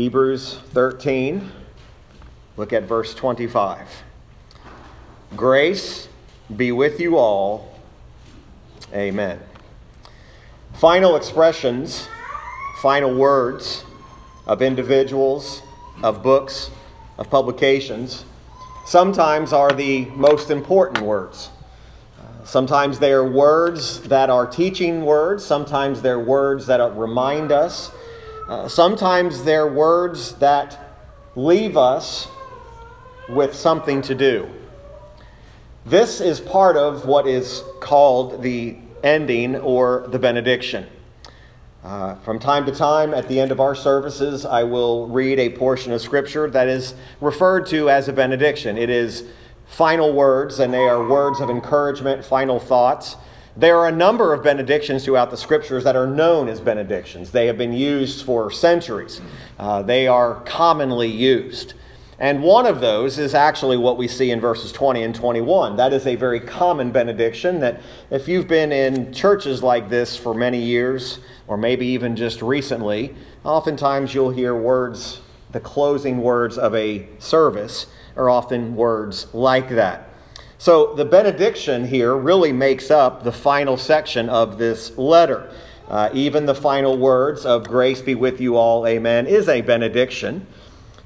Hebrews 13, look at verse 25. Grace be with you all. Amen. Final expressions, final words of individuals, of books, of publications, sometimes are the most important words. Sometimes they are words that are teaching words, sometimes they're words that remind us uh, sometimes they're words that leave us with something to do. This is part of what is called the ending or the benediction. Uh, from time to time, at the end of our services, I will read a portion of Scripture that is referred to as a benediction. It is final words, and they are words of encouragement, final thoughts. There are a number of benedictions throughout the scriptures that are known as benedictions. They have been used for centuries, uh, they are commonly used. And one of those is actually what we see in verses 20 and 21. That is a very common benediction that if you've been in churches like this for many years, or maybe even just recently, oftentimes you'll hear words, the closing words of a service are often words like that. So the benediction here really makes up the final section of this letter. Uh, even the final words of grace be with you all, amen, is a benediction.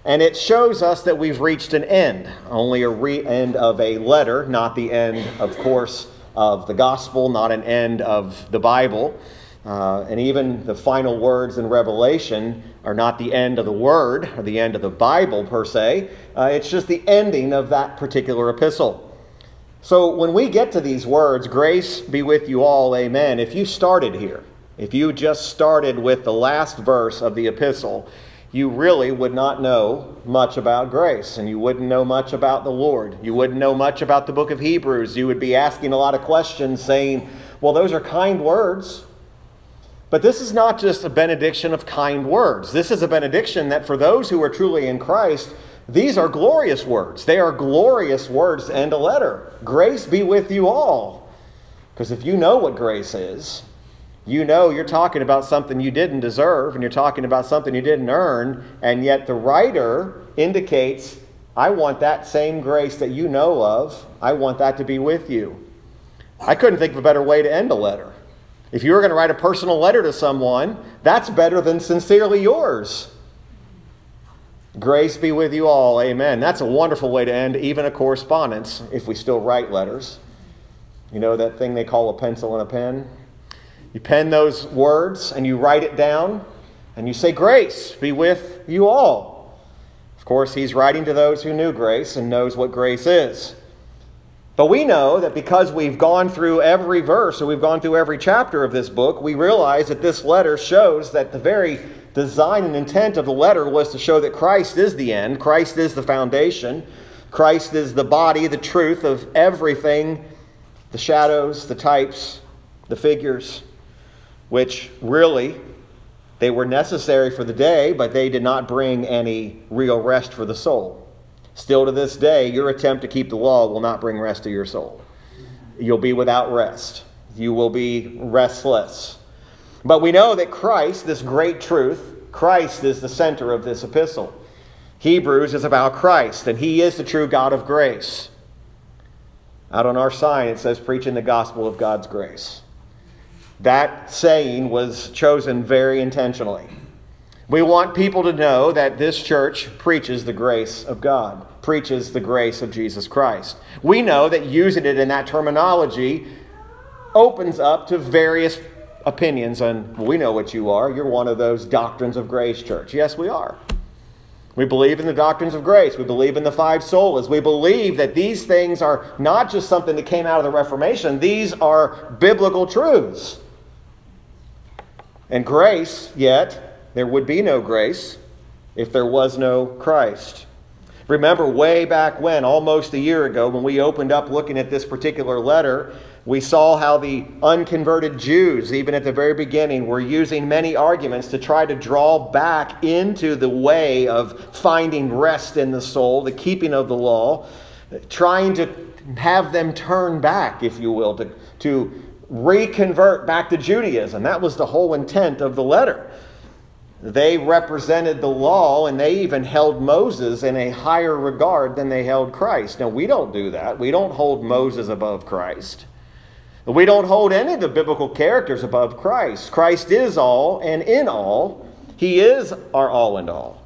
And it shows us that we've reached an end, only a re- end of a letter, not the end, of course, of the gospel, not an end of the Bible. Uh, and even the final words in Revelation are not the end of the word or the end of the Bible per se. Uh, it's just the ending of that particular epistle. So when we get to these words, grace be with you all, amen, if you started here, if you just started with the last verse of the epistle, you really would not know much about grace and you wouldn't know much about the Lord. You wouldn't know much about the book of Hebrews. You would be asking a lot of questions saying, well, those are kind words. But this is not just a benediction of kind words. This is a benediction that for those who are truly in Christ, these are glorious words. They are glorious words to end a letter. Grace be with you all. Because if you know what grace is, you know you're talking about something you didn't deserve and you're talking about something you didn't earn, and yet the writer indicates, I want that same grace that you know of, I want that to be with you. I couldn't think of a better way to end a letter. If you were going to write a personal letter to someone, that's better than sincerely yours. Grace be with you all. Amen. That's a wonderful way to end even a correspondence if we still write letters. You know that thing they call a pencil and a pen? You pen those words and you write it down and you say, Grace be with you all. Of course, he's writing to those who knew grace and knows what grace is. But we know that because we've gone through every verse or we've gone through every chapter of this book, we realize that this letter shows that the very design and intent of the letter was to show that Christ is the end, Christ is the foundation, Christ is the body, the truth of everything the shadows, the types, the figures, which really they were necessary for the day, but they did not bring any real rest for the soul. Still to this day, your attempt to keep the law will not bring rest to your soul. You'll be without rest. You will be restless. But we know that Christ, this great truth, Christ is the center of this epistle. Hebrews is about Christ, and He is the true God of grace. Out on our sign, it says, preaching the gospel of God's grace. That saying was chosen very intentionally. We want people to know that this church preaches the grace of God, preaches the grace of Jesus Christ. We know that using it in that terminology opens up to various opinions on, we know what you are. You're one of those doctrines of grace church. Yes, we are. We believe in the doctrines of grace. We believe in the five solas. We believe that these things are not just something that came out of the Reformation, these are biblical truths. And grace, yet, there would be no grace if there was no Christ. Remember, way back when, almost a year ago, when we opened up looking at this particular letter, we saw how the unconverted Jews, even at the very beginning, were using many arguments to try to draw back into the way of finding rest in the soul, the keeping of the law, trying to have them turn back, if you will, to, to reconvert back to Judaism. That was the whole intent of the letter. they represented the law and they even held Moses in a higher regard than they held Christ. Now, we don't do that. We don't hold Moses above Christ. We don't hold any of the biblical characters above Christ. Christ is all and in all. He is our all and all.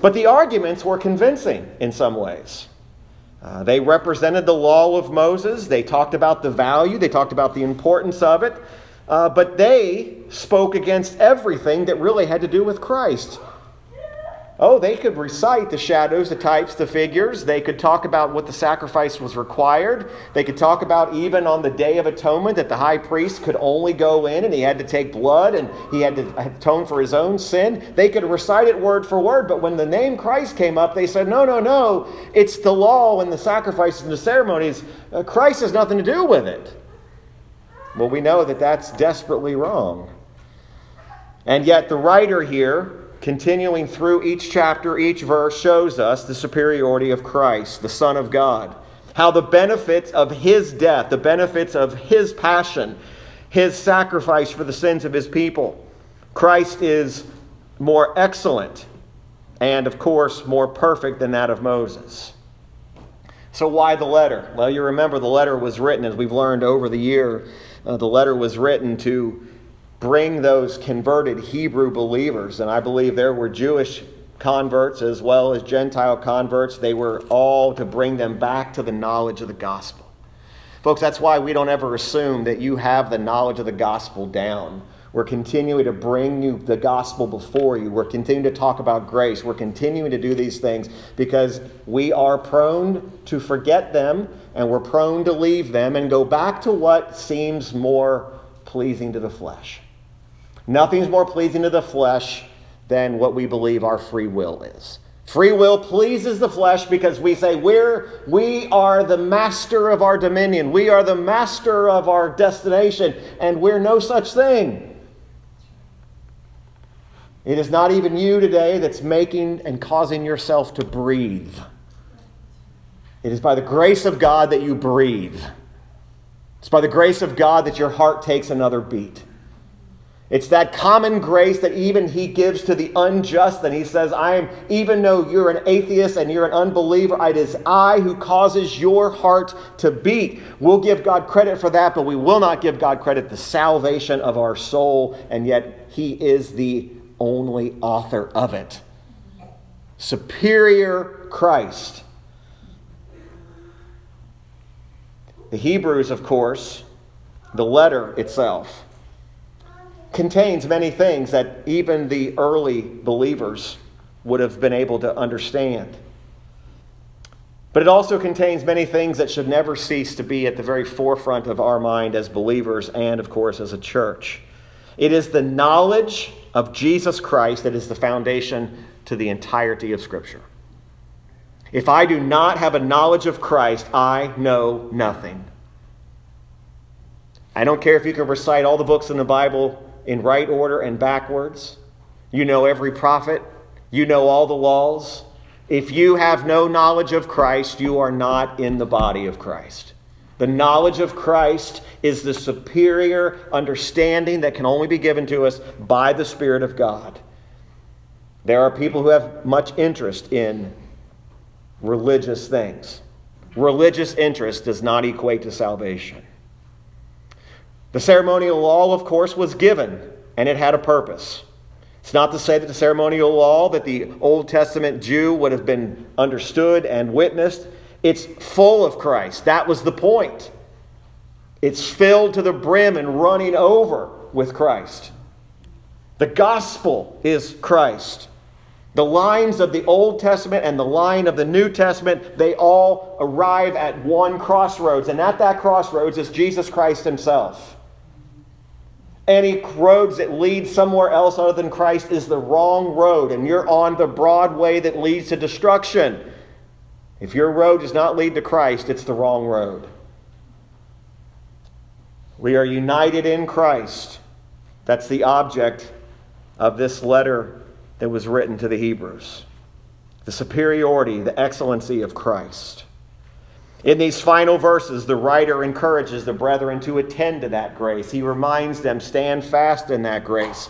But the arguments were convincing in some ways. Uh, they represented the law of Moses. They talked about the value, they talked about the importance of it. Uh, but they spoke against everything that really had to do with Christ. Oh, they could recite the shadows, the types, the figures. They could talk about what the sacrifice was required. They could talk about even on the Day of Atonement that the high priest could only go in and he had to take blood and he had to atone for his own sin. They could recite it word for word, but when the name Christ came up, they said, no, no, no. It's the law and the sacrifices and the ceremonies. Uh, Christ has nothing to do with it. Well, we know that that's desperately wrong. And yet, the writer here continuing through each chapter, each verse, shows us the superiority of Christ, the Son of God. How the benefits of his death, the benefits of his passion, his sacrifice for the sins of his people, Christ is more excellent and, of course, more perfect than that of Moses. So, why the letter? Well, you remember the letter was written, as we've learned over the year, uh, the letter was written to bring those converted Hebrew believers, and I believe there were Jewish converts as well as Gentile converts, they were all to bring them back to the knowledge of the gospel. Folks, that's why we don't ever assume that you have the knowledge of the gospel down. We're continuing to bring you the gospel before you. We're continuing to talk about grace. We're continuing to do these things because we are prone to forget them and we're prone to leave them and go back to what seems more pleasing to the flesh. Nothing's more pleasing to the flesh than what we believe our free will is. Free will pleases the flesh because we say we're we are the master of our dominion. We are the master of our destination and we're no such thing. It is not even you today that's making and causing yourself to breathe. It is by the grace of God that you breathe. It's by the grace of God that your heart takes another beat. It's that common grace that even he gives to the unjust. And he says, I am, even though you're an atheist and you're an unbeliever, it is I who causes your heart to beat. We'll give God credit for that, but we will not give God credit the salvation of our soul. And yet he is the only author of it. Superior Christ. The Hebrews, of course, the letter itself contains many things that even the early believers would have been able to understand. But it also contains many things that should never cease to be at the very forefront of our mind as believers and, of course, as a church. It is the knowledge of Jesus Christ that is the foundation to the entirety of Scripture. If I do not have a knowledge of Christ, I know nothing. I don't care if you can recite all the books in the Bible in right order and backwards. You know every prophet. You know all the laws. If you have no knowledge of Christ, you are not in the body of Christ. The knowledge of Christ is the superior understanding that can only be given to us by the Spirit of God. There are people who have much interest in religious things. Religious interest does not equate to salvation. The ceremonial law, of course, was given, and it had a purpose. It's not to say that the ceremonial law that the Old Testament Jew would have been understood and witnessed. It's full of Christ. That was the point. It's filled to the brim and running over with Christ. The gospel is Christ. The lines of the Old Testament and the line of the New Testament, they all arrive at one crossroads. And at that crossroads is Jesus Christ Himself any roads that lead somewhere else other than Christ is the wrong road, and you're on the broad way that leads to destruction. If your road does not lead to Christ, it's the wrong road. We are united in Christ. That's the object of this letter that was written to the Hebrews. The superiority, the excellency of Christ. In these final verses, the writer encourages the brethren to attend to that grace. He reminds them, stand fast in that grace.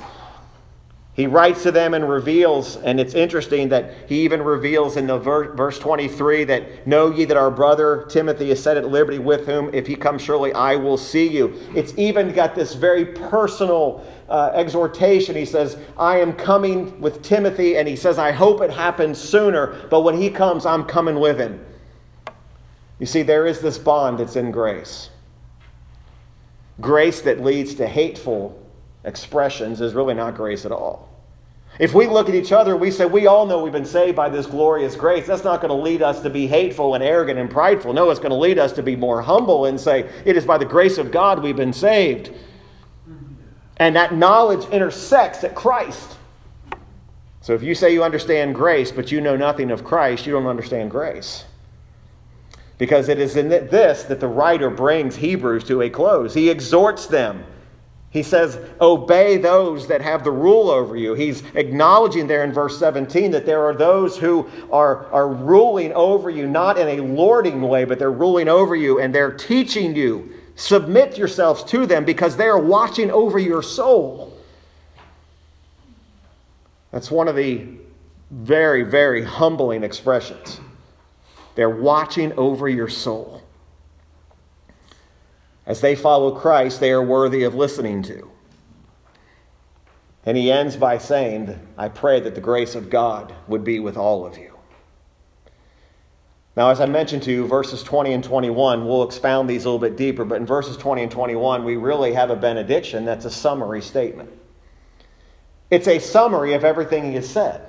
He writes to them and reveals, and it's interesting that he even reveals in the ver- verse 23 that know ye that our brother Timothy is set at liberty with whom, if he comes surely, I will see you. It's even got this very personal uh, exhortation. He says, I am coming with Timothy, and he says, I hope it happens sooner, but when he comes, I'm coming with him. You see, there is this bond that's in grace. Grace that leads to hateful expressions is really not grace at all. If we look at each other, we say, we all know we've been saved by this glorious grace. That's not going to lead us to be hateful and arrogant and prideful. No, it's going to lead us to be more humble and say, it is by the grace of God we've been saved. And that knowledge intersects at Christ. So if you say you understand grace, but you know nothing of Christ, you don't understand grace. Because it is in this that the writer brings Hebrews to a close. He exhorts them he says, Obey those that have the rule over you. He's acknowledging there in verse 17 that there are those who are, are ruling over you, not in a lording way, but they're ruling over you and they're teaching you. Submit yourselves to them because they are watching over your soul. That's one of the very, very humbling expressions. They're watching over your soul. As they follow Christ, they are worthy of listening to. And he ends by saying, I pray that the grace of God would be with all of you. Now, as I mentioned to you, verses 20 and 21, we'll expound these a little bit deeper, but in verses 20 and 21, we really have a benediction that's a summary statement. It's a summary of everything he has said.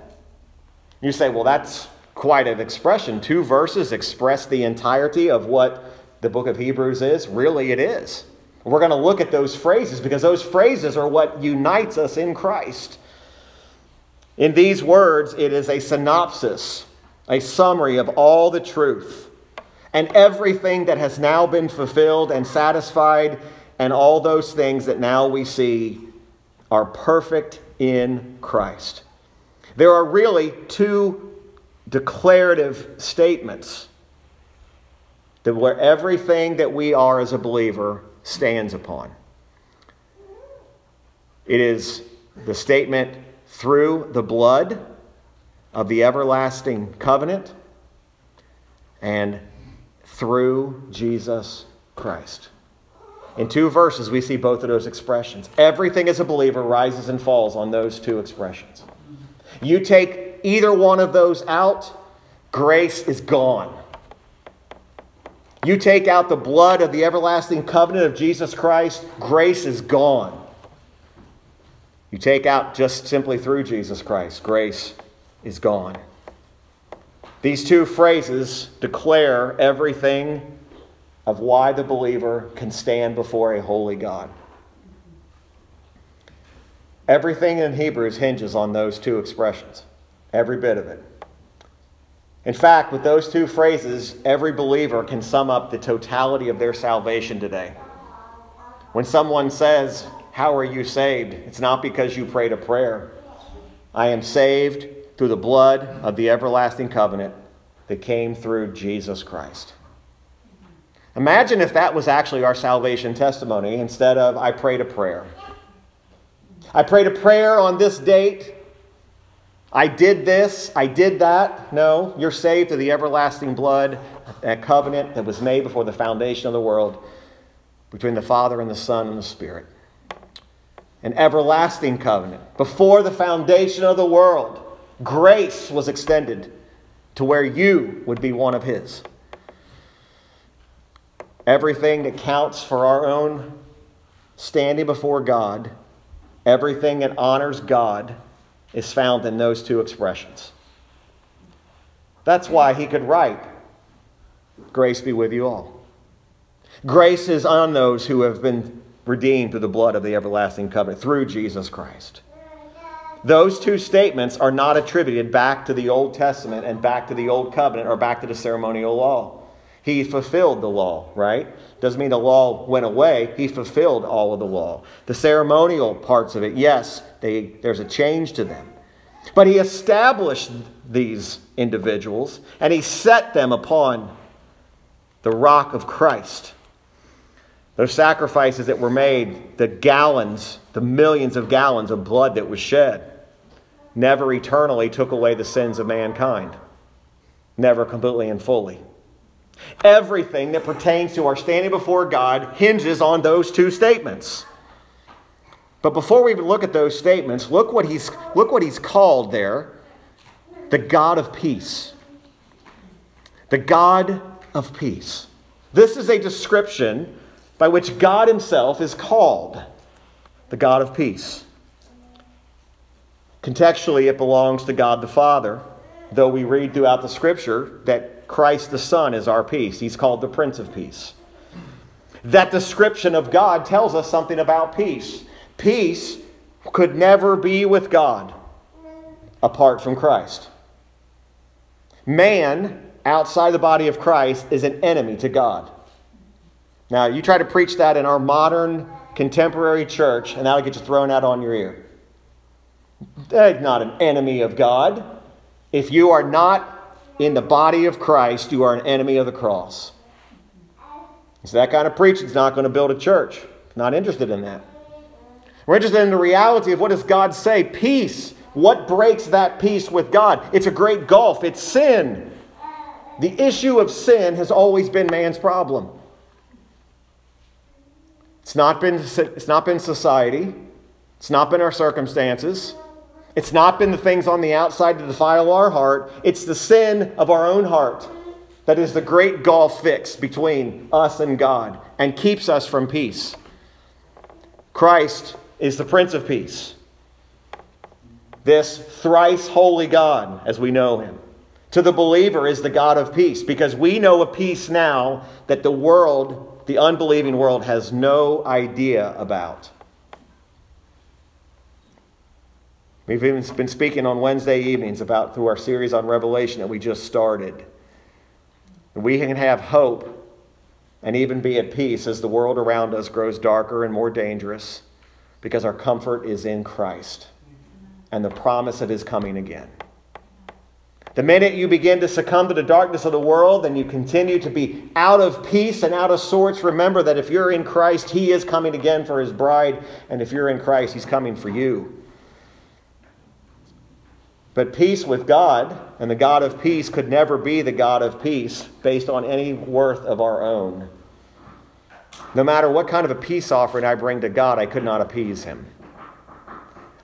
You say, well, that's quite an expression. Two verses express the entirety of what the book of Hebrews is? Really, it is. We're going to look at those phrases because those phrases are what unites us in Christ. In these words, it is a synopsis, a summary of all the truth and everything that has now been fulfilled and satisfied, and all those things that now we see are perfect in Christ. There are really two declarative statements that where everything that we are as a believer stands upon. It is the statement through the blood of the everlasting covenant and through Jesus Christ. In two verses, we see both of those expressions. Everything as a believer rises and falls on those two expressions. You take either one of those out, grace is gone. You take out the blood of the everlasting covenant of Jesus Christ, grace is gone. You take out just simply through Jesus Christ, grace is gone. These two phrases declare everything of why the believer can stand before a holy God. Everything in Hebrews hinges on those two expressions, every bit of it. In fact, with those two phrases, every believer can sum up the totality of their salvation today. When someone says, How are you saved? It's not because you prayed a prayer. I am saved through the blood of the everlasting covenant that came through Jesus Christ. Imagine if that was actually our salvation testimony instead of, I prayed a prayer. I prayed a prayer on this date I did this, I did that. No, you're saved through the everlasting blood, that covenant that was made before the foundation of the world between the Father and the Son and the Spirit. An everlasting covenant. Before the foundation of the world, grace was extended to where you would be one of His. Everything that counts for our own standing before God, everything that honors God is found in those two expressions. That's why he could write, Grace be with you all. Grace is on those who have been redeemed through the blood of the everlasting covenant, through Jesus Christ. Those two statements are not attributed back to the Old Testament and back to the Old Covenant or back to the ceremonial law. He fulfilled the law, right? Doesn't mean the law went away. He fulfilled all of the law. The ceremonial parts of it, yes, they, there's a change to them. But he established these individuals and he set them upon the rock of Christ. Those sacrifices that were made, the gallons, the millions of gallons of blood that was shed, never eternally took away the sins of mankind, never completely and fully. Everything that pertains to our standing before God hinges on those two statements. But before we even look at those statements, look what he's, look what he's called there the God of peace. The God of peace. This is a description by which God Himself is called the God of peace. Contextually, it belongs to God the Father, though we read throughout the Scripture that Christ the Son is our peace. He's called the Prince of Peace. That description of God tells us something about peace. Peace could never be with God apart from Christ. Man outside the body of Christ is an enemy to God. Now, you try to preach that in our modern contemporary church, and that'll get you thrown out on your ear. They're not an enemy of God. If you are not in the body of Christ, you are an enemy of the cross. So that kind of preaching is not going to build a church. Not interested in that. We're interested in the reality of what does God say? Peace. What breaks that peace with God? It's a great gulf. It's sin. The issue of sin has always been man's problem. It's not been, it's not been society. It's not been our circumstances. It's not been the things on the outside to defile our heart. It's the sin of our own heart that is the great gulf fixed between us and God and keeps us from peace. Christ is the Prince of Peace. This thrice holy God, as we know him to the believer is the God of peace because we know a peace now that the world, the unbelieving world, has no idea about. We've even been speaking on Wednesday evenings about through our series on Revelation that we just started. We can have hope and even be at peace as the world around us grows darker and more dangerous because our comfort is in Christ and the promise of his coming again. The minute you begin to succumb to the darkness of the world and you continue to be out of peace and out of sorts, remember that if you're in Christ, He is coming again for His bride. And if you're in Christ, He's coming for you. But peace with God and the God of peace could never be the God of peace based on any worth of our own. No matter what kind of a peace offering I bring to God, I could not appease Him.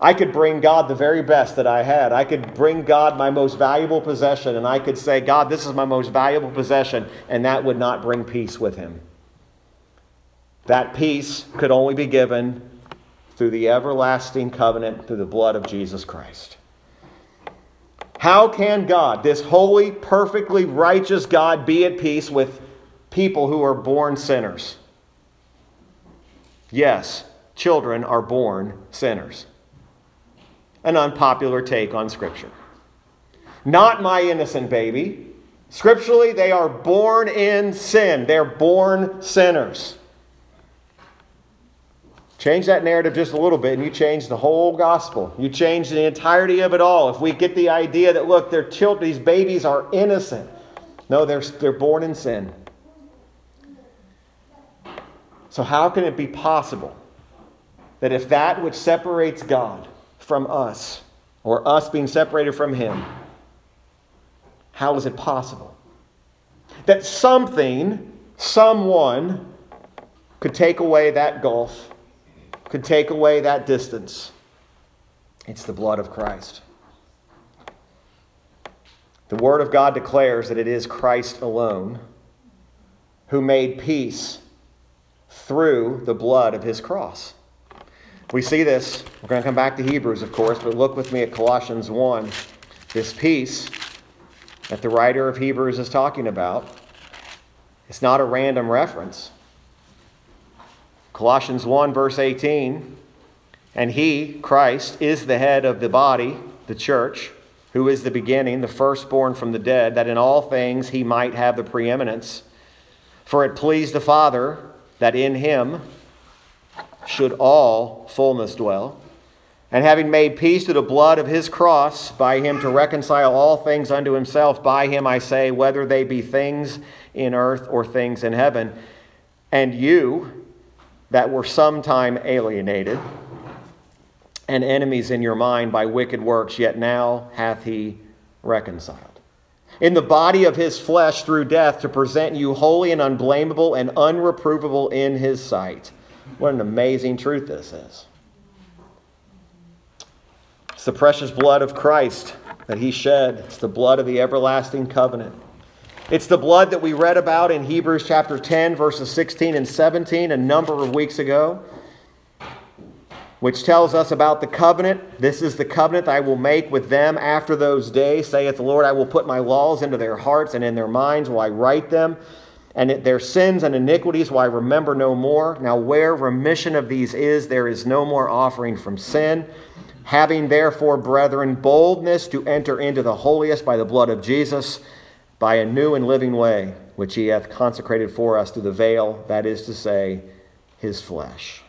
I could bring God the very best that I had. I could bring God my most valuable possession, and I could say, God, this is my most valuable possession, and that would not bring peace with Him. That peace could only be given through the everlasting covenant, through the blood of Jesus Christ. How can God, this holy, perfectly righteous God, be at peace with people who are born sinners? Yes, children are born sinners an unpopular take on Scripture. Not my innocent baby. Scripturally, they are born in sin, they're born sinners. Change that narrative just a little bit, and you change the whole gospel. You change the entirety of it all. If we get the idea that, look, their children, these babies are innocent. No, they're, they're born in sin. So, how can it be possible that if that which separates God from us, or us being separated from Him, how is it possible? That something, someone, could take away that gulf, could take away that distance. It's the blood of Christ. The Word of God declares that it is Christ alone who made peace through the blood of his cross. We see this. We're going to come back to Hebrews, of course, but look with me at Colossians 1. This peace that the writer of Hebrews is talking about. It's not a random reference. Colossians 1, verse 18. And he, Christ, is the head of the body, the church, who is the beginning, the firstborn from the dead, that in all things he might have the preeminence. For it pleased the Father that in him should all fullness dwell. And having made peace through the blood of his cross, by him to reconcile all things unto himself, by him I say, whether they be things in earth or things in heaven. And you that were sometime alienated and enemies in your mind by wicked works, yet now hath he reconciled. In the body of his flesh through death to present you holy and unblameable and unreprovable in his sight. What an amazing truth this is. It's the precious blood of Christ that he shed, it's the blood of the everlasting covenant. It's the blood that we read about in Hebrews chapter 10, verses 16 and 17 a number of weeks ago which tells us about the covenant. This is the covenant I will make with them after those days, saith the Lord. I will put my laws into their hearts and in their minds will I write them, and their sins and iniquities will I remember no more. Now, where remission of these is, there is no more offering from sin. Having therefore, brethren, boldness to enter into the holiest by the blood of Jesus, by a new and living way, which he hath consecrated for us through the veil, that is to say, his flesh.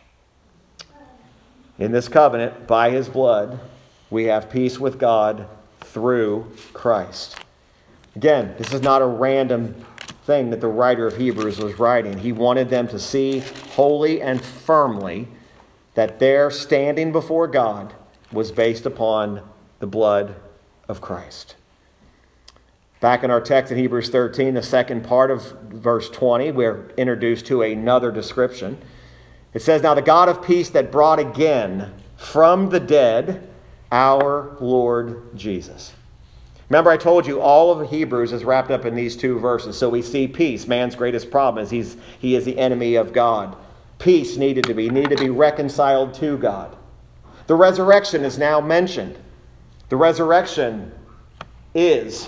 In this covenant, by his blood, we have peace with God through Christ. Again, this is not a random thing that the writer of Hebrews was writing. He wanted them to see wholly and firmly that their standing before God was based upon the blood of Christ. Back in our text in Hebrews 13, the second part of verse 20, we're introduced to another description. It says, Now the God of peace that brought again from the dead our Lord Jesus. Remember, I told you all of Hebrews is wrapped up in these two verses. So we see peace. Man's greatest problem is he's, he is the enemy of God. Peace needed to be, needed to be reconciled to God. The resurrection is now mentioned. The resurrection is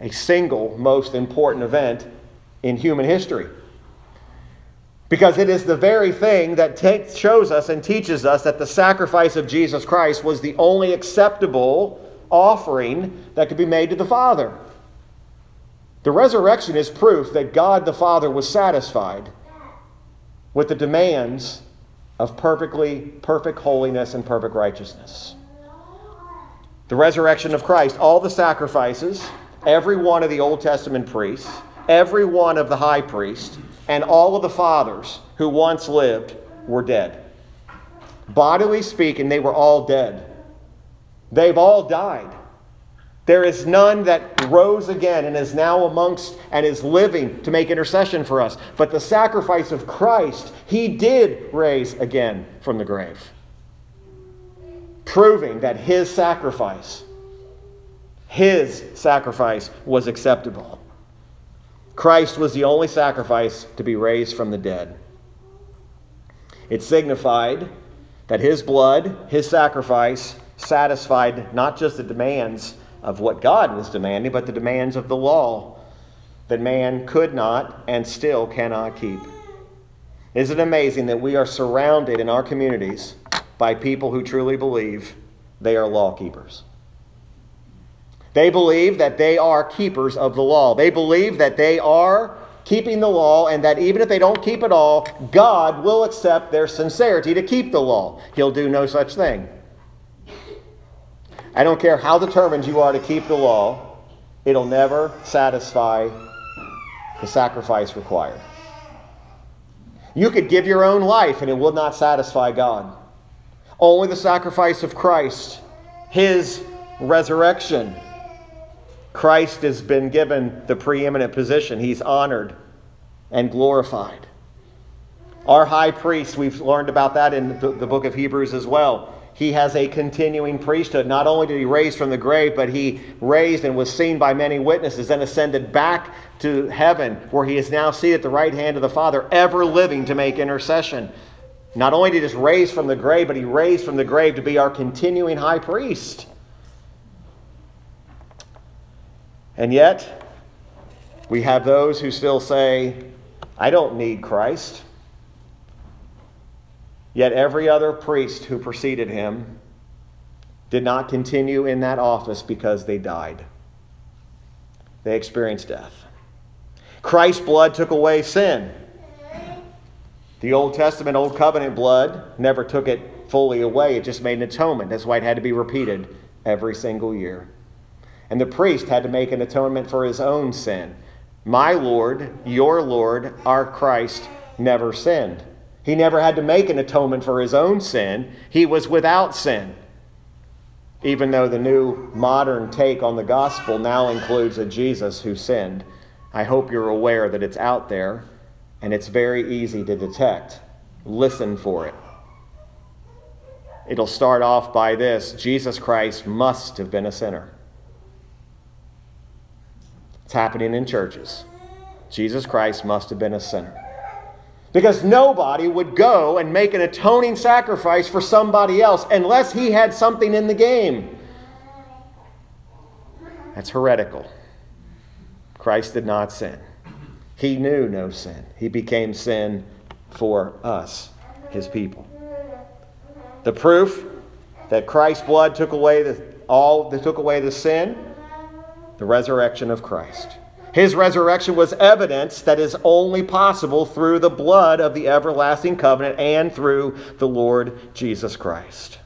a single most important event in human history. Because it is the very thing that takes, shows us and teaches us that the sacrifice of Jesus Christ was the only acceptable offering that could be made to the Father. The resurrection is proof that God the Father was satisfied with the demands of perfectly perfect holiness and perfect righteousness. The resurrection of Christ, all the sacrifices, every one of the Old Testament priests, every one of the high priests, and all of the fathers who once lived were dead. Bodily speaking, they were all dead. They've all died. There is none that rose again and is now amongst and is living to make intercession for us. But the sacrifice of Christ, he did raise again from the grave, proving that his sacrifice, his sacrifice was acceptable. Christ was the only sacrifice to be raised from the dead. It signified that his blood, his sacrifice, satisfied not just the demands of what God was demanding, but the demands of the law that man could not and still cannot keep. Isn't it amazing that we are surrounded in our communities by people who truly believe they are law keepers? They believe that they are keepers of the law. They believe that they are keeping the law and that even if they don't keep it all, God will accept their sincerity to keep the law. He'll do no such thing. I don't care how determined you are to keep the law, it'll never satisfy the sacrifice required. You could give your own life and it will not satisfy God. Only the sacrifice of Christ, His resurrection, Christ has been given the preeminent position. He's honored and glorified. Our high priest, we've learned about that in the book of Hebrews as well. He has a continuing priesthood. Not only did he raise from the grave, but he raised and was seen by many witnesses and ascended back to heaven, where he is now seated at the right hand of the Father, ever living to make intercession. Not only did he raise from the grave, but he raised from the grave to be our continuing high priest. And yet, we have those who still say, I don't need Christ. Yet every other priest who preceded him did not continue in that office because they died. They experienced death. Christ's blood took away sin. The Old Testament, Old Covenant blood never took it fully away, it just made an atonement. That's why it had to be repeated every single year. And the priest had to make an atonement for his own sin. My Lord, your Lord, our Christ, never sinned. He never had to make an atonement for his own sin. He was without sin. Even though the new modern take on the gospel now includes a Jesus who sinned. I hope you're aware that it's out there and it's very easy to detect. Listen for it. It'll start off by this Jesus Christ must have been a sinner. It's happening in churches. Jesus Christ must have been a sinner. Because nobody would go and make an atoning sacrifice for somebody else unless he had something in the game. That's heretical. Christ did not sin. He knew no sin. He became sin for us, his people. The proof that Christ's blood took away the, all that took away the sin, the resurrection of Christ. His resurrection was evidence that is only possible through the blood of the everlasting covenant and through the Lord Jesus Christ.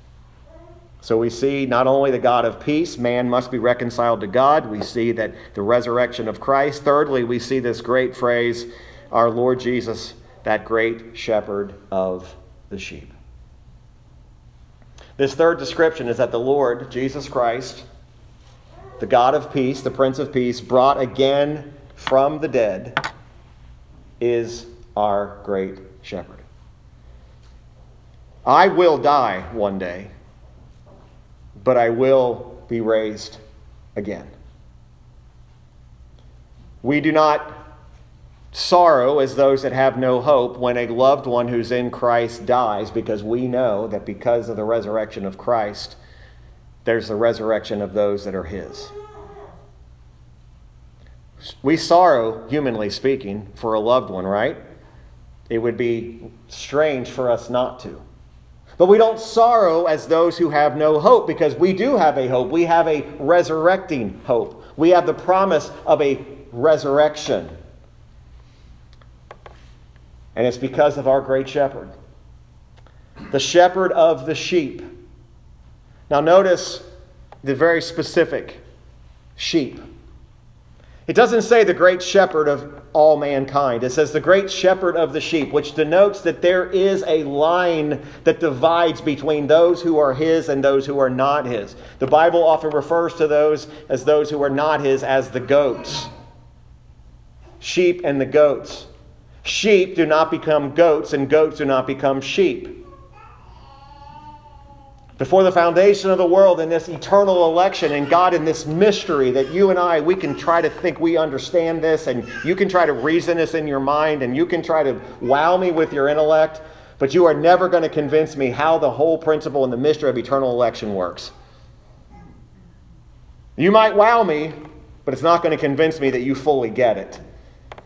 So we see not only the God of peace, man must be reconciled to God. We see that the resurrection of Christ. Thirdly, we see this great phrase, our Lord Jesus, that great shepherd of the sheep. This third description is that the Lord, Jesus Christ, the God of peace, the Prince of Peace, brought again from the dead, is our great shepherd. I will die one day, but I will be raised again. We do not sorrow as those that have no hope when a loved one who's in Christ dies, because we know that because of the resurrection of Christ, there's the resurrection of those that are His. We sorrow, humanly speaking, for a loved one, right? It would be strange for us not to. But we don't sorrow as those who have no hope because we do have a hope. We have a resurrecting hope. We have the promise of a resurrection. And it's because of our great shepherd, the shepherd of the sheep. Now, notice the very specific sheep. It doesn't say the great shepherd of all mankind. It says the great shepherd of the sheep, which denotes that there is a line that divides between those who are his and those who are not his. The Bible often refers to those as those who are not his as the goats. Sheep and the goats. Sheep do not become goats, and goats do not become sheep. Before the foundation of the world, in this eternal election, and God in this mystery that you and I, we can try to think we understand this, and you can try to reason this in your mind, and you can try to wow me with your intellect, but you are never going to convince me how the whole principle and the mystery of eternal election works. You might wow me, but it's not going to convince me that you fully get it.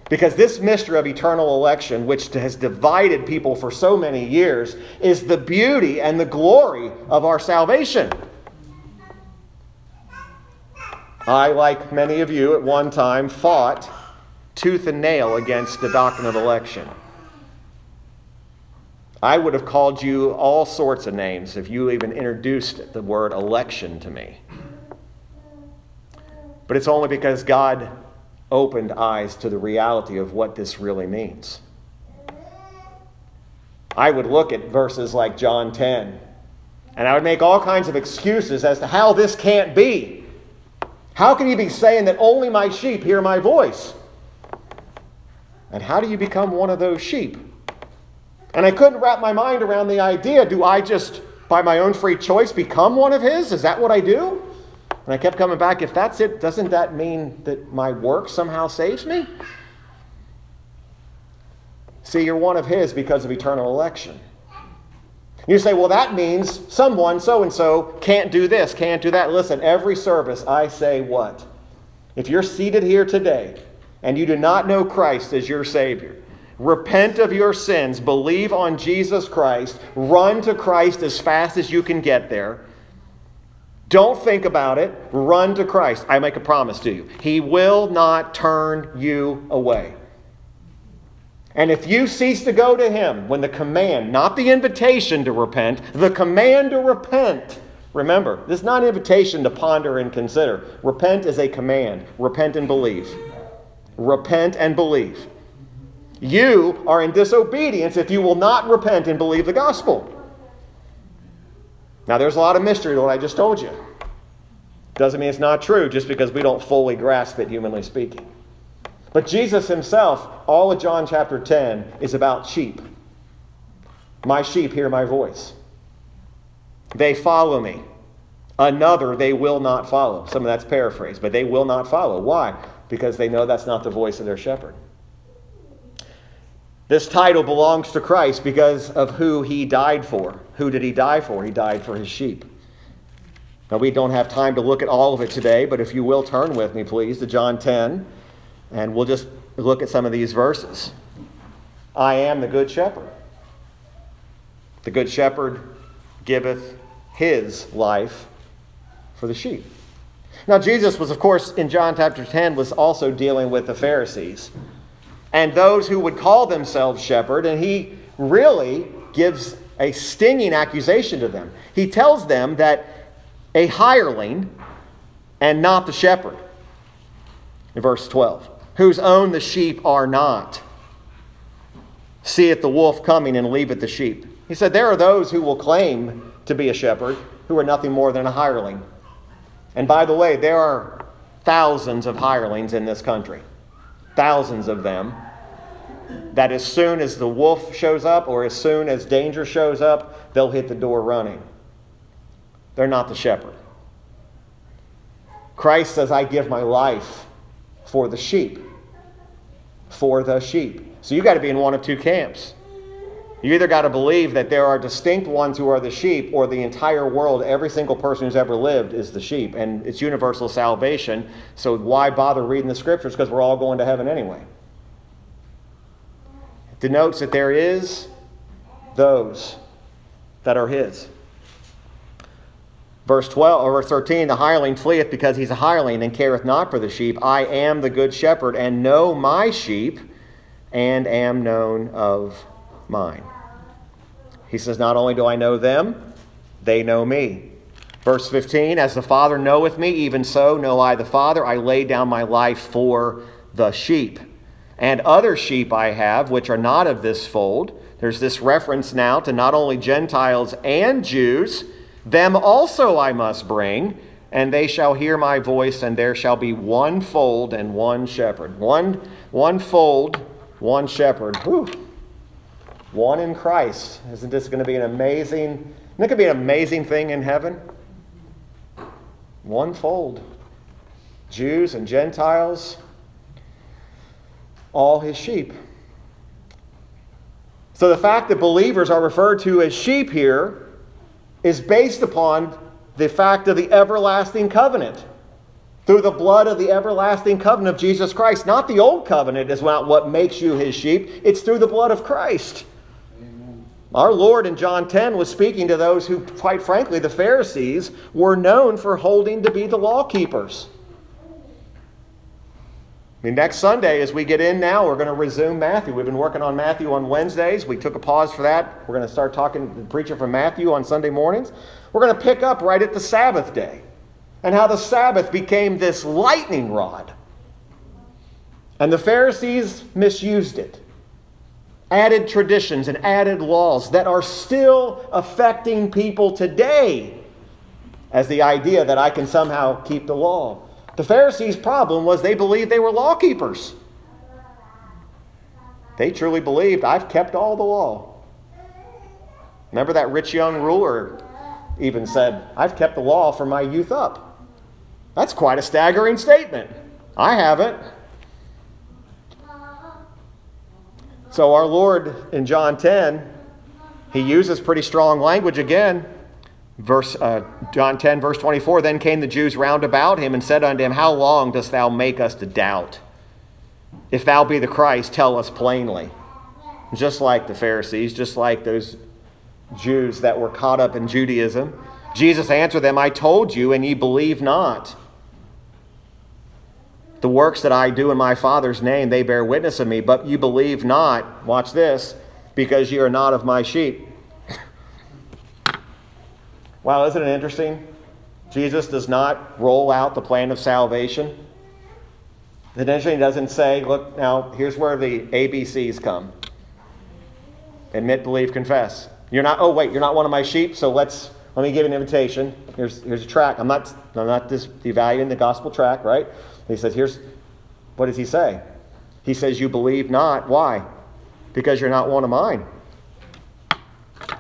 Because this mystery of eternal election, which has divided people for so many years, is the beauty and the glory of our salvation. I, like many of you at one time, fought tooth and nail against the doctrine of election. I would have called you all sorts of names if you even introduced the word election to me. But it's only because God opened eyes to the reality of what this really means. I would look at verses like John 10 and I would make all kinds of excuses as to how this can't be. How can you be saying that only my sheep hear my voice? And how do you become one of those sheep? And I couldn't wrap my mind around the idea do I just, by my own free choice, become one of his? Is that what I do? And I kept coming back, if that's it, doesn't that mean that my work somehow saves me? See, you're one of His because of eternal election. You say, well, that means someone, so and so, can't do this, can't do that. Listen, every service I say what? If you're seated here today and you do not know Christ as your Savior, repent of your sins, believe on Jesus Christ, run to Christ as fast as you can get there don't think about it. Run to Christ. I make a promise to you. He will not turn you away. And if you cease to go to Him when the command, not the invitation to repent, the command to repent, remember, this is not an invitation to ponder and consider. Repent is a command. Repent and believe. Repent and believe. You are in disobedience if you will not repent and believe the gospel. Now, there's a lot of mystery to what I just told you. Doesn't mean it's not true just because we don't fully grasp it, humanly speaking. But Jesus himself, all of John chapter 10, is about sheep. My sheep hear my voice. They follow me. Another they will not follow. Some of that's paraphrased, but they will not follow. Why? Because they know that's not the voice of their shepherd. This title belongs to Christ because of who he died for. Who did he die for? He died for his sheep. Now, we don't have time to look at all of it today, but if you will turn with me, please, to John 10, and we'll just look at some of these verses. I am the good shepherd. The good shepherd giveth his life for the sheep. Now, Jesus was, of course, in John chapter 10, was also dealing with the Pharisees and those who would call themselves shepherd, and he really gives a stinging accusation to them. He tells them that a hireling and not the shepherd, in verse 12, whose own the sheep are not, seeth the wolf coming and leaveth the sheep. He said, There are those who will claim to be a shepherd who are nothing more than a hireling. And by the way, there are thousands of hirelings in this country thousands of them, that as soon as the wolf shows up or as soon as danger shows up, they'll hit the door running. They're not the shepherd. Christ says, I give my life for the sheep. For the sheep. So you got to be in one of two camps. You either got to believe that there are distinct ones who are the sheep, or the entire world, every single person who's ever lived is the sheep, and it's universal salvation. So why bother reading the scriptures? Because we're all going to heaven anyway. Denotes that there is those that are his. Verse 12 or verse 13, the hireling fleeth because he's a hireling and careth not for the sheep. I am the good shepherd and know my sheep and am known of mine. He says, Not only do I know them, they know me. Verse 15, As the Father knoweth me, even so know I the Father. I lay down my life for the sheep. And other sheep I have, which are not of this fold. There's this reference now to not only Gentiles and Jews, them also I must bring, and they shall hear my voice, and there shall be one fold and one shepherd. One, one fold, one shepherd. Whew one in Christ. Isn't this going to be an amazing, isn't it be an amazing thing in heaven? One fold. Jews and Gentiles, all his sheep. So the fact that believers are referred to as sheep here is based upon the fact of the everlasting covenant. Through the blood of the everlasting covenant of Jesus Christ. Not the old covenant is not what makes you his sheep, it's through the blood of Christ. Our Lord in John 10 was speaking to those who, quite frankly, the Pharisees, were known for holding to be the law keepers. I mean, next Sunday, as we get in now, we're going to resume Matthew. We've been working on Matthew on Wednesdays. We took a pause for that. We're going to start talking, to the preacher from Matthew on Sunday mornings. We're going to pick up right at the Sabbath day and how the Sabbath became this lightning rod. And the Pharisees misused it added traditions and added laws that are still affecting people today as the idea that I can somehow keep the law. The Pharisees' problem was they believed they were law keepers. They truly believed, I've kept all the law. Remember that rich young ruler even said, I've kept the law from my youth up. That's quite a staggering statement. I haven't. So, our Lord in John 10, he uses pretty strong language again. Verse, uh, John 10, verse 24 Then came the Jews round about him and said unto him, How long dost thou make us to doubt? If thou be the Christ, tell us plainly. Just like the Pharisees, just like those Jews that were caught up in Judaism, Jesus answered them, I told you, and ye believe not. The works that I do in my Father's name, they bear witness of me, but you believe not, watch this, because you are not of my sheep. Wow, isn't it interesting? Jesus does not roll out the plan of salvation. The he doesn't say, look, now here's where the ABCs come admit, believe, confess. You're not, oh, wait, you're not one of my sheep, so let's, let me give an invitation. Here's, here's a track. I'm not, I'm not dis- devaluing the gospel track, right? He says, here's, what does he say? He says, you believe not. Why? Because you're not one of mine.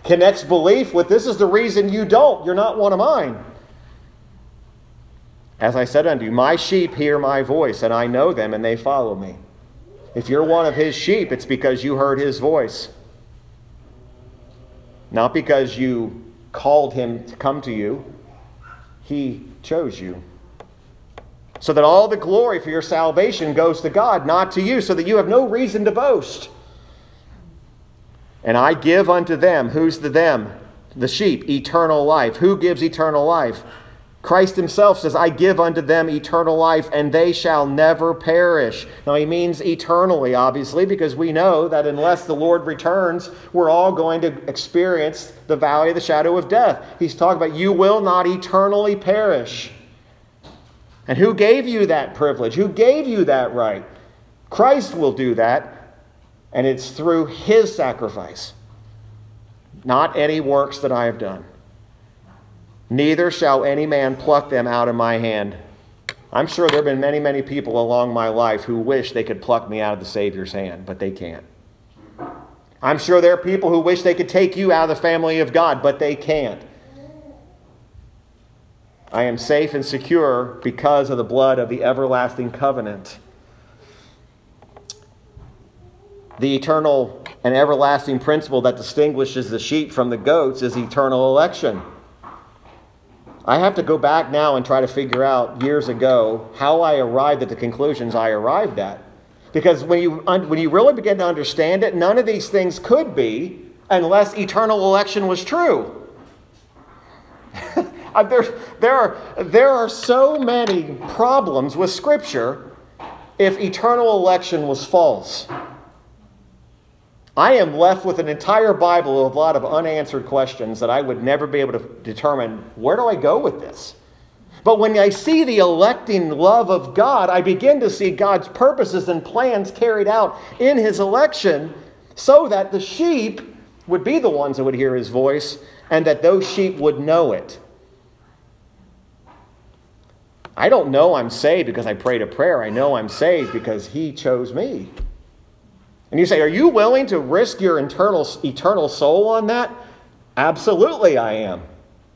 Connects belief with this is the reason you don't. You're not one of mine. As I said unto you, my sheep hear my voice, and I know them, and they follow me. If you're one of his sheep, it's because you heard his voice. Not because you called him to come to you, he chose you. So that all the glory for your salvation goes to God, not to you, so that you have no reason to boast. And I give unto them, who's the them? The sheep, eternal life. Who gives eternal life? Christ himself says, I give unto them eternal life, and they shall never perish. Now, he means eternally, obviously, because we know that unless the Lord returns, we're all going to experience the valley of the shadow of death. He's talking about you will not eternally perish. And who gave you that privilege? Who gave you that right? Christ will do that, and it's through his sacrifice, not any works that I have done. Neither shall any man pluck them out of my hand. I'm sure there have been many, many people along my life who wish they could pluck me out of the Savior's hand, but they can't. I'm sure there are people who wish they could take you out of the family of God, but they can't. I am safe and secure because of the blood of the everlasting covenant. The eternal and everlasting principle that distinguishes the sheep from the goats is eternal election. I have to go back now and try to figure out years ago how I arrived at the conclusions I arrived at. Because when you, when you really begin to understand it, none of these things could be unless eternal election was true. Uh, there, there, are, there are so many problems with Scripture if eternal election was false. I am left with an entire Bible of a lot of unanswered questions that I would never be able to determine where do I go with this? But when I see the electing love of God, I begin to see God's purposes and plans carried out in his election so that the sheep would be the ones that would hear his voice and that those sheep would know it. I don't know I'm saved because I prayed a prayer. I know I'm saved because he chose me. And you say, Are you willing to risk your internal, eternal soul on that? Absolutely, I am.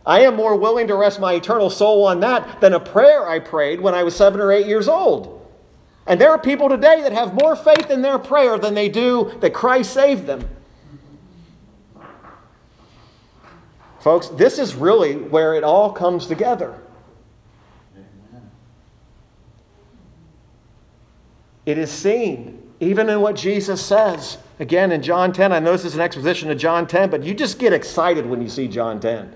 I am more willing to rest my eternal soul on that than a prayer I prayed when I was seven or eight years old. And there are people today that have more faith in their prayer than they do that Christ saved them. Folks, this is really where it all comes together. It is seen even in what Jesus says. Again, in John 10, I know this is an exposition of John 10, but you just get excited when you see John 10.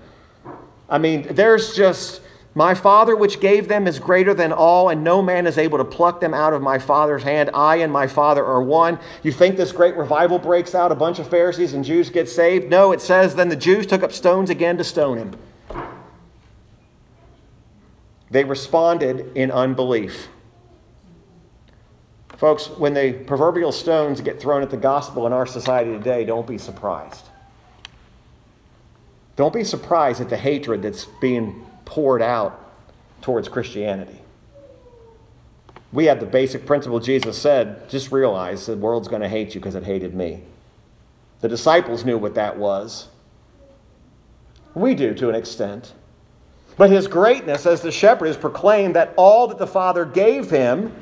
I mean, there's just, my Father which gave them is greater than all, and no man is able to pluck them out of my Father's hand. I and my Father are one. You think this great revival breaks out, a bunch of Pharisees and Jews get saved? No, it says, then the Jews took up stones again to stone him. They responded in unbelief. Folks, when the proverbial stones get thrown at the gospel in our society today, don't be surprised. Don't be surprised at the hatred that's being poured out towards Christianity. We have the basic principle Jesus said just realize the world's going to hate you because it hated me. The disciples knew what that was. We do to an extent. But his greatness as the shepherd is proclaimed that all that the Father gave him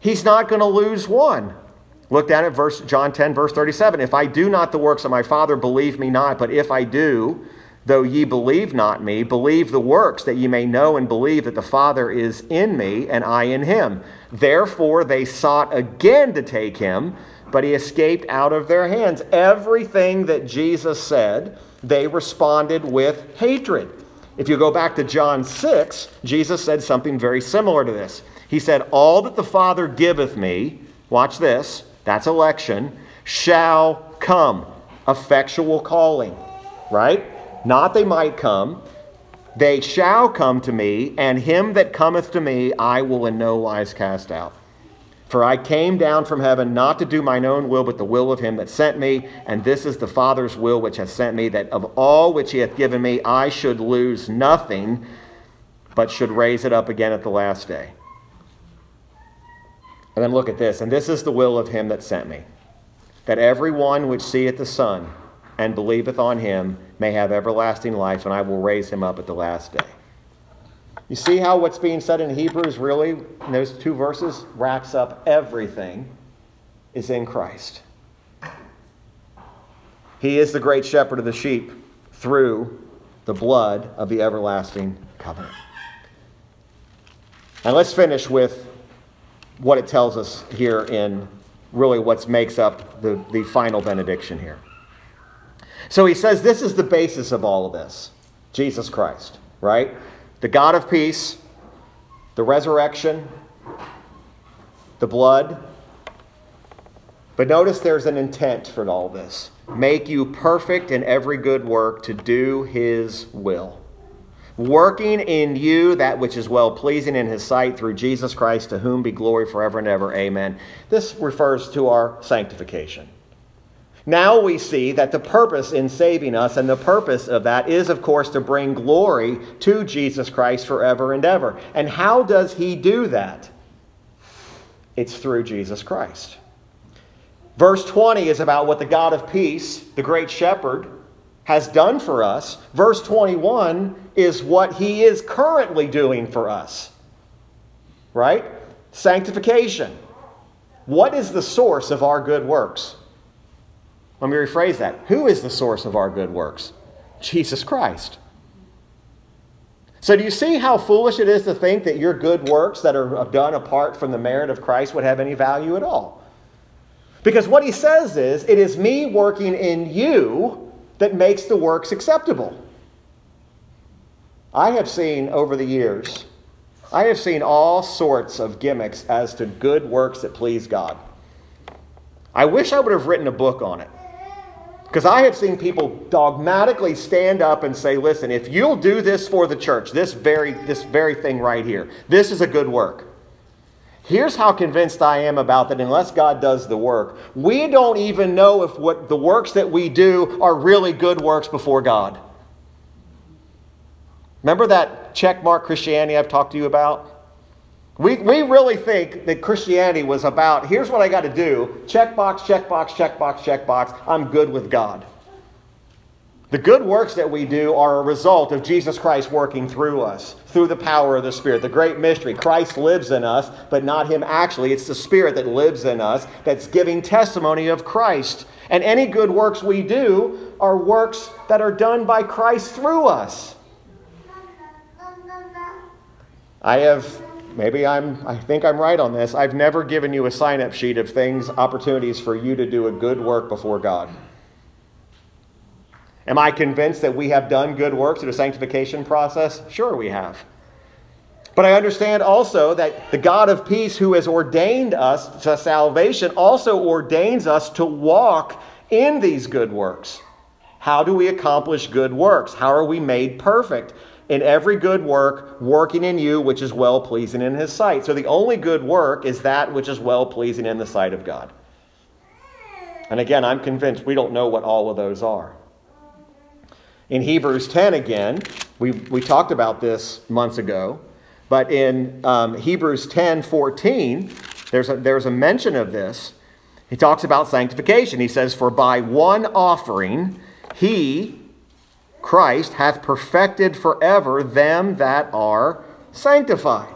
he's not going to lose one. Look down at verse John 10 verse 37. If I do not the works of my Father, believe me not, but if I do, though ye believe not me, believe the works that ye may know and believe that the Father is in me and I in him. Therefore they sought again to take him, but he escaped out of their hands. Everything that Jesus said, they responded with hatred. If you go back to John 6, Jesus said something very similar to this. He said, All that the Father giveth me, watch this, that's election, shall come. Effectual calling, right? Not they might come. They shall come to me, and him that cometh to me I will in no wise cast out. For I came down from heaven not to do mine own will, but the will of him that sent me. And this is the Father's will which hath sent me, that of all which he hath given me, I should lose nothing, but should raise it up again at the last day. And then look at this. And this is the will of him that sent me, that every one which seeth the Son and believeth on him may have everlasting life, and I will raise him up at the last day. You see how what's being said in Hebrews really, in those two verses, wraps up everything is in Christ. He is the great shepherd of the sheep through the blood of the everlasting covenant. And let's finish with what it tells us here in really what makes up the, the final benediction here. So he says this is the basis of all of this Jesus Christ, right? the God of peace, the resurrection, the blood. But notice there's an intent for all this make you perfect in every good work to do his will. Working in you that which is well pleasing in his sight through Jesus Christ, to whom be glory forever and ever. Amen. This refers to our sanctification. Now we see that the purpose in saving us, and the purpose of that is, of course, to bring glory to Jesus Christ forever and ever. And how does he do that? It's through Jesus Christ. Verse 20 is about what the God of peace, the great shepherd, has done for us. Verse 21 is what he is currently doing for us. Right? Sanctification. What is the source of our good works? Let me rephrase that. Who is the source of our good works? Jesus Christ. So, do you see how foolish it is to think that your good works that are done apart from the merit of Christ would have any value at all? Because what he says is, it is me working in you that makes the works acceptable. I have seen over the years, I have seen all sorts of gimmicks as to good works that please God. I wish I would have written a book on it. Because I have seen people dogmatically stand up and say, listen, if you'll do this for the church, this very, this very thing right here, this is a good work. Here's how convinced I am about that unless God does the work, we don't even know if what the works that we do are really good works before God. Remember that checkmark Christianity I've talked to you about? We, we really think that Christianity was about here's what I got to do checkbox, checkbox, checkbox, checkbox. I'm good with God. The good works that we do are a result of Jesus Christ working through us, through the power of the Spirit. The great mystery Christ lives in us, but not Him actually. It's the Spirit that lives in us that's giving testimony of Christ. And any good works we do are works that are done by Christ through us. I have maybe I'm, I think I'm right on this. I've never given you a sign up sheet of things, opportunities for you to do a good work before God. Am I convinced that we have done good works through the sanctification process? Sure, we have. But I understand also that the God of peace, who has ordained us to salvation, also ordains us to walk in these good works. How do we accomplish good works? How are we made perfect? in every good work, working in you which is well pleasing in his sight. So the only good work is that which is well pleasing in the sight of God. And again, I'm convinced we don't know what all of those are. In Hebrews 10, again, we, we talked about this months ago, but in um, Hebrews 10 14, there's a, there's a mention of this. He talks about sanctification. He says, For by one offering, he, Christ hath perfected forever them that are sanctified.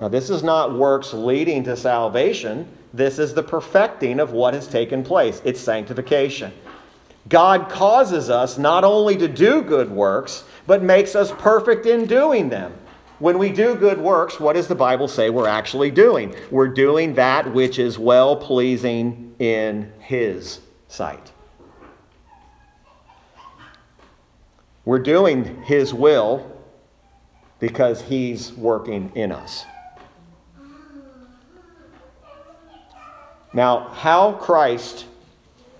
Now, this is not works leading to salvation. This is the perfecting of what has taken place. It's sanctification. God causes us not only to do good works, but makes us perfect in doing them. When we do good works, what does the Bible say we're actually doing? We're doing that which is well pleasing in His sight. We're doing His will because He's working in us. Now, how Christ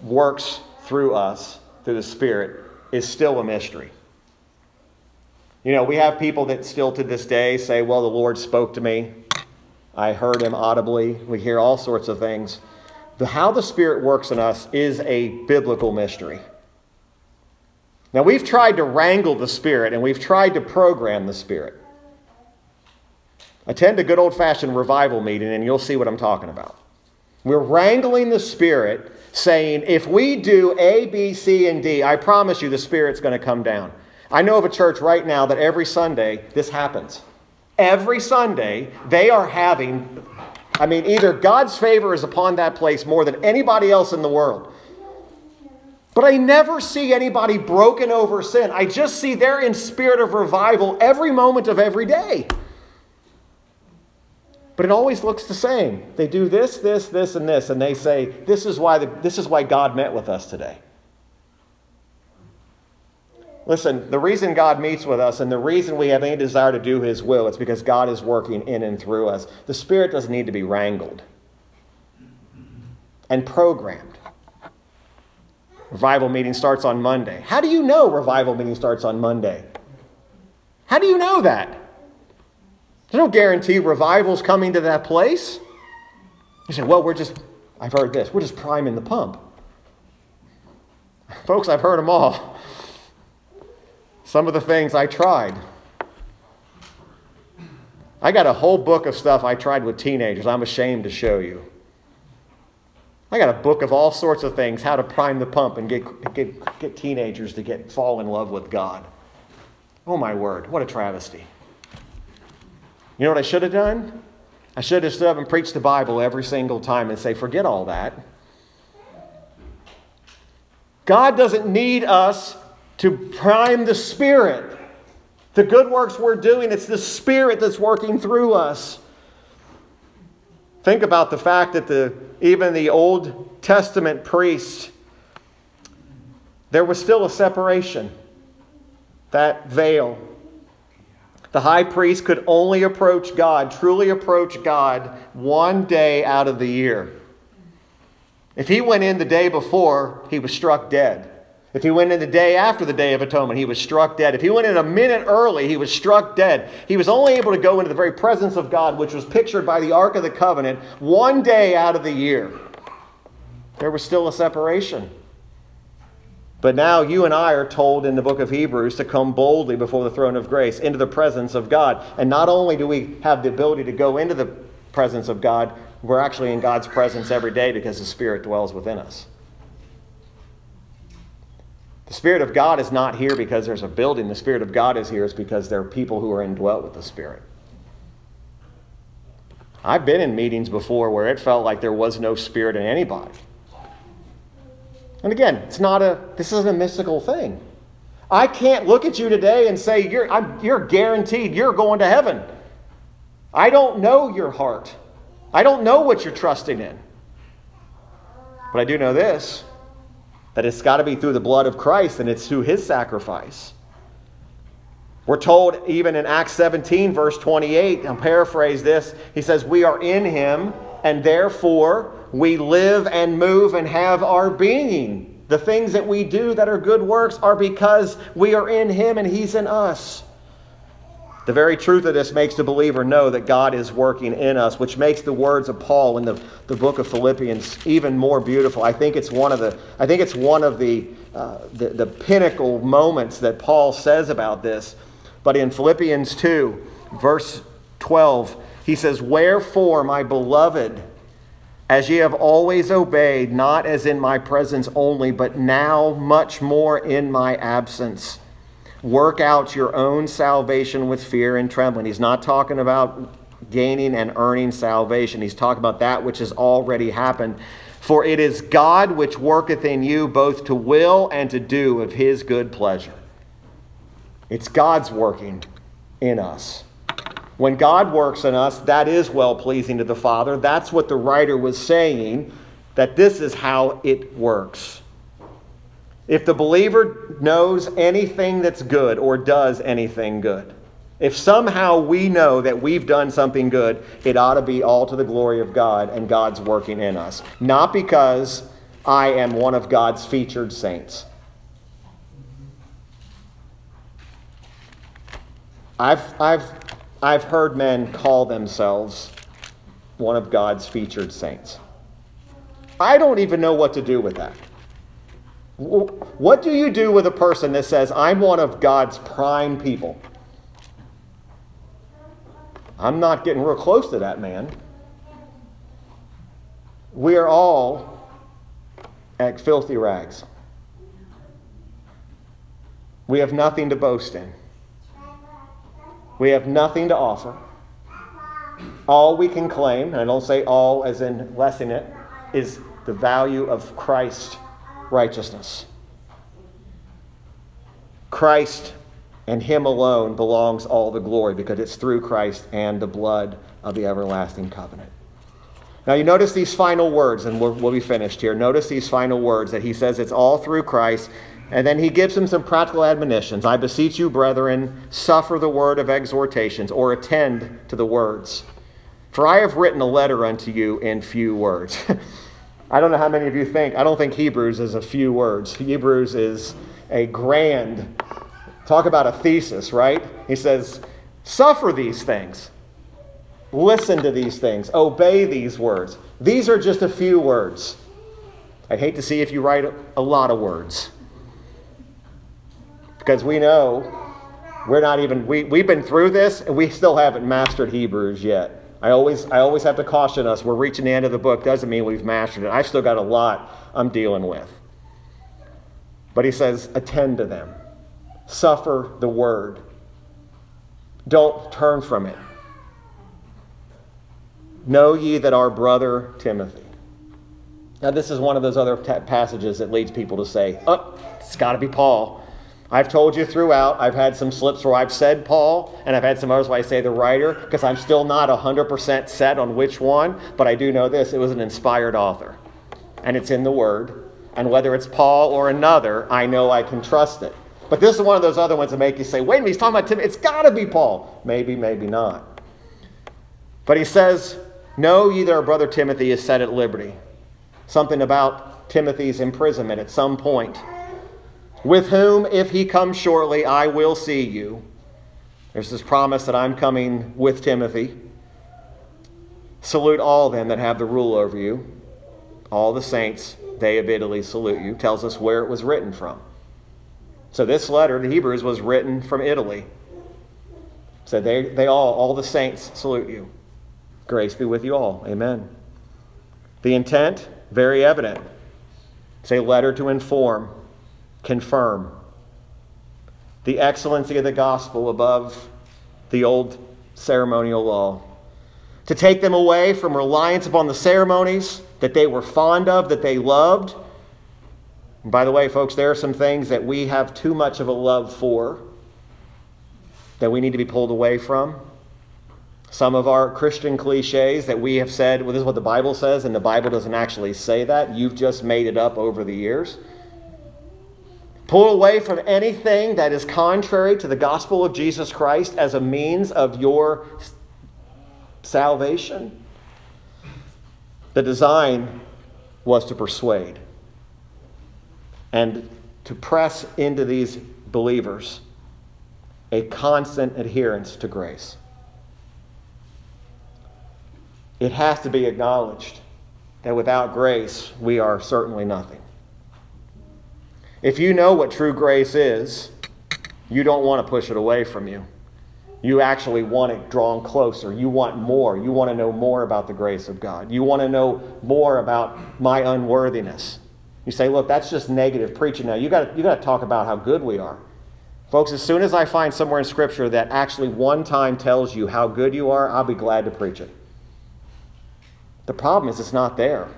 works through us, through the Spirit, is still a mystery. You know, we have people that still to this day say, well, the Lord spoke to me. I heard him audibly. We hear all sorts of things. The, how the Spirit works in us is a biblical mystery. Now, we've tried to wrangle the Spirit and we've tried to program the Spirit. Attend a good old fashioned revival meeting and you'll see what I'm talking about. We're wrangling the Spirit, saying, if we do A, B, C, and D, I promise you the Spirit's going to come down. I know of a church right now that every Sunday this happens. Every Sunday, they are having, I mean, either God's favor is upon that place more than anybody else in the world. But I never see anybody broken over sin. I just see they're in spirit of revival every moment of every day. But it always looks the same. They do this, this, this, and this, and they say, This is why, the, this is why God met with us today. Listen, the reason God meets with us and the reason we have any desire to do His will, it's because God is working in and through us. The Spirit doesn't need to be wrangled and programmed. Revival meeting starts on Monday. How do you know revival meeting starts on Monday? How do you know that? There's no guarantee revival's coming to that place. You say, well, we're just, I've heard this, we're just priming the pump. Folks, I've heard them all. Some of the things I tried. I got a whole book of stuff I tried with teenagers. I'm ashamed to show you. I got a book of all sorts of things, how to prime the pump and get, get, get teenagers to get fall in love with God. Oh my word, what a travesty. You know what I should have done? I should have stood up and preached the Bible every single time and say, forget all that. God doesn't need us to prime the Spirit. The good works we're doing, it's the Spirit that's working through us. Think about the fact that the, even the Old Testament priests, there was still a separation. That veil. The high priest could only approach God, truly approach God, one day out of the year. If he went in the day before, he was struck dead. If he went in the day after the Day of Atonement, he was struck dead. If he went in a minute early, he was struck dead. He was only able to go into the very presence of God, which was pictured by the Ark of the Covenant, one day out of the year. There was still a separation. But now you and I are told in the book of Hebrews to come boldly before the throne of grace into the presence of God. And not only do we have the ability to go into the presence of God, we're actually in God's presence every day because the Spirit dwells within us. The Spirit of God is not here because there's a building. The Spirit of God is here is because there are people who are indwelt with the Spirit. I've been in meetings before where it felt like there was no Spirit in anybody. And again, it's not a, this isn't a mystical thing. I can't look at you today and say, you're, I'm, you're guaranteed you're going to heaven. I don't know your heart. I don't know what you're trusting in. But I do know this that it's got to be through the blood of Christ and it's through his sacrifice. We're told even in Acts 17, verse 28, I'll paraphrase this. He says, We are in him, and therefore we live and move and have our being. The things that we do that are good works are because we are in him and he's in us. The very truth of this makes the believer know that God is working in us, which makes the words of Paul in the, the book of Philippians even more beautiful. I think it's one of the, I think it's one of the, uh, the, the pinnacle moments that Paul says about this. But in Philippians 2, verse 12, he says, Wherefore, my beloved, as ye have always obeyed, not as in my presence only, but now much more in my absence work out your own salvation with fear and trembling. He's not talking about gaining and earning salvation, he's talking about that which has already happened. For it is God which worketh in you both to will and to do of his good pleasure. It's God's working in us. When God works in us, that is well pleasing to the Father. That's what the writer was saying, that this is how it works. If the believer knows anything that's good or does anything good, if somehow we know that we've done something good, it ought to be all to the glory of God and God's working in us. Not because I am one of God's featured saints. I've, I've, I've heard men call themselves one of God's featured saints. I don't even know what to do with that. What do you do with a person that says, I'm one of God's prime people? I'm not getting real close to that man. We are all at filthy rags. We have nothing to boast in. We have nothing to offer. All we can claim, and I don't say all as in lessing it, is the value of Christ's righteousness. Christ and Him alone belongs all the glory because it's through Christ and the blood of the everlasting covenant. Now, you notice these final words, and we'll, we'll be finished here. Notice these final words that he says it's all through Christ and then he gives him some practical admonitions. I beseech you, brethren, suffer the word of exhortations, or attend to the words. For I have written a letter unto you in few words. I don't know how many of you think, I don't think Hebrews is a few words. Hebrews is a grand, talk about a thesis, right? He says, suffer these things, listen to these things, obey these words. These are just a few words. I'd hate to see if you write a lot of words. Because we know we're not even, we, we've been through this and we still haven't mastered Hebrews yet. I always, I always have to caution us. We're reaching the end of the book. Doesn't mean we've mastered it. I've still got a lot I'm dealing with. But he says, attend to them, suffer the word, don't turn from it. Know ye that our brother Timothy. Now, this is one of those other t- passages that leads people to say, oh, it's got to be Paul. I've told you throughout, I've had some slips where I've said Paul, and I've had some others where I say the writer, because I'm still not 100% set on which one, but I do know this it was an inspired author. And it's in the Word. And whether it's Paul or another, I know I can trust it. But this is one of those other ones that make you say, wait a minute, he's talking about Timothy. It's got to be Paul. Maybe, maybe not. But he says, Know ye that our brother Timothy is set at liberty. Something about Timothy's imprisonment at some point with whom, if he comes shortly, I will see you. There's this promise that I'm coming with Timothy. Salute all them that have the rule over you. All the saints, they of Italy salute you. Tells us where it was written from. So this letter to Hebrews was written from Italy. So they, they all, all the saints salute you. Grace be with you all. Amen. The intent, very evident. It's a letter to inform confirm the excellency of the gospel above the old ceremonial law. To take them away from reliance upon the ceremonies that they were fond of, that they loved. And by the way, folks, there are some things that we have too much of a love for that we need to be pulled away from. Some of our Christian cliches that we have said, well, this is what the Bible says, and the Bible doesn't actually say that. You've just made it up over the years. Pull away from anything that is contrary to the gospel of Jesus Christ as a means of your salvation. The design was to persuade and to press into these believers a constant adherence to grace. It has to be acknowledged that without grace, we are certainly nothing. If you know what true grace is, you don't want to push it away from you. You actually want it drawn closer. You want more. You want to know more about the grace of God. You want to know more about my unworthiness. You say, look, that's just negative preaching now. You got you got to talk about how good we are. Folks, as soon as I find somewhere in Scripture that actually one time tells you how good you are, I'll be glad to preach it. The problem is it's not there.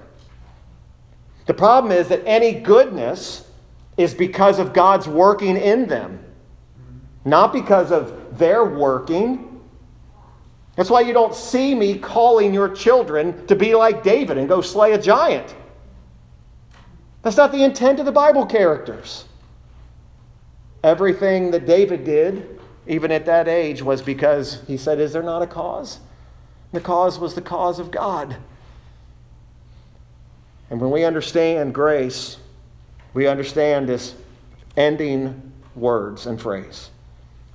The problem is that any goodness is because of God's working in them, not because of their working. That's why you don't see me calling your children to be like David and go slay a giant. That's not the intent of the Bible characters. Everything that David did, even at that age, was because he said, Is there not a cause? The cause was the cause of God. And when we understand grace, we understand this ending words and phrase,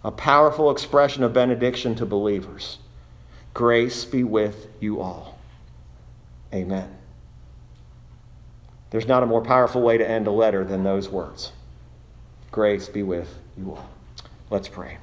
a powerful expression of benediction to believers. Grace be with you all. Amen. There's not a more powerful way to end a letter than those words. Grace be with you all. Let's pray.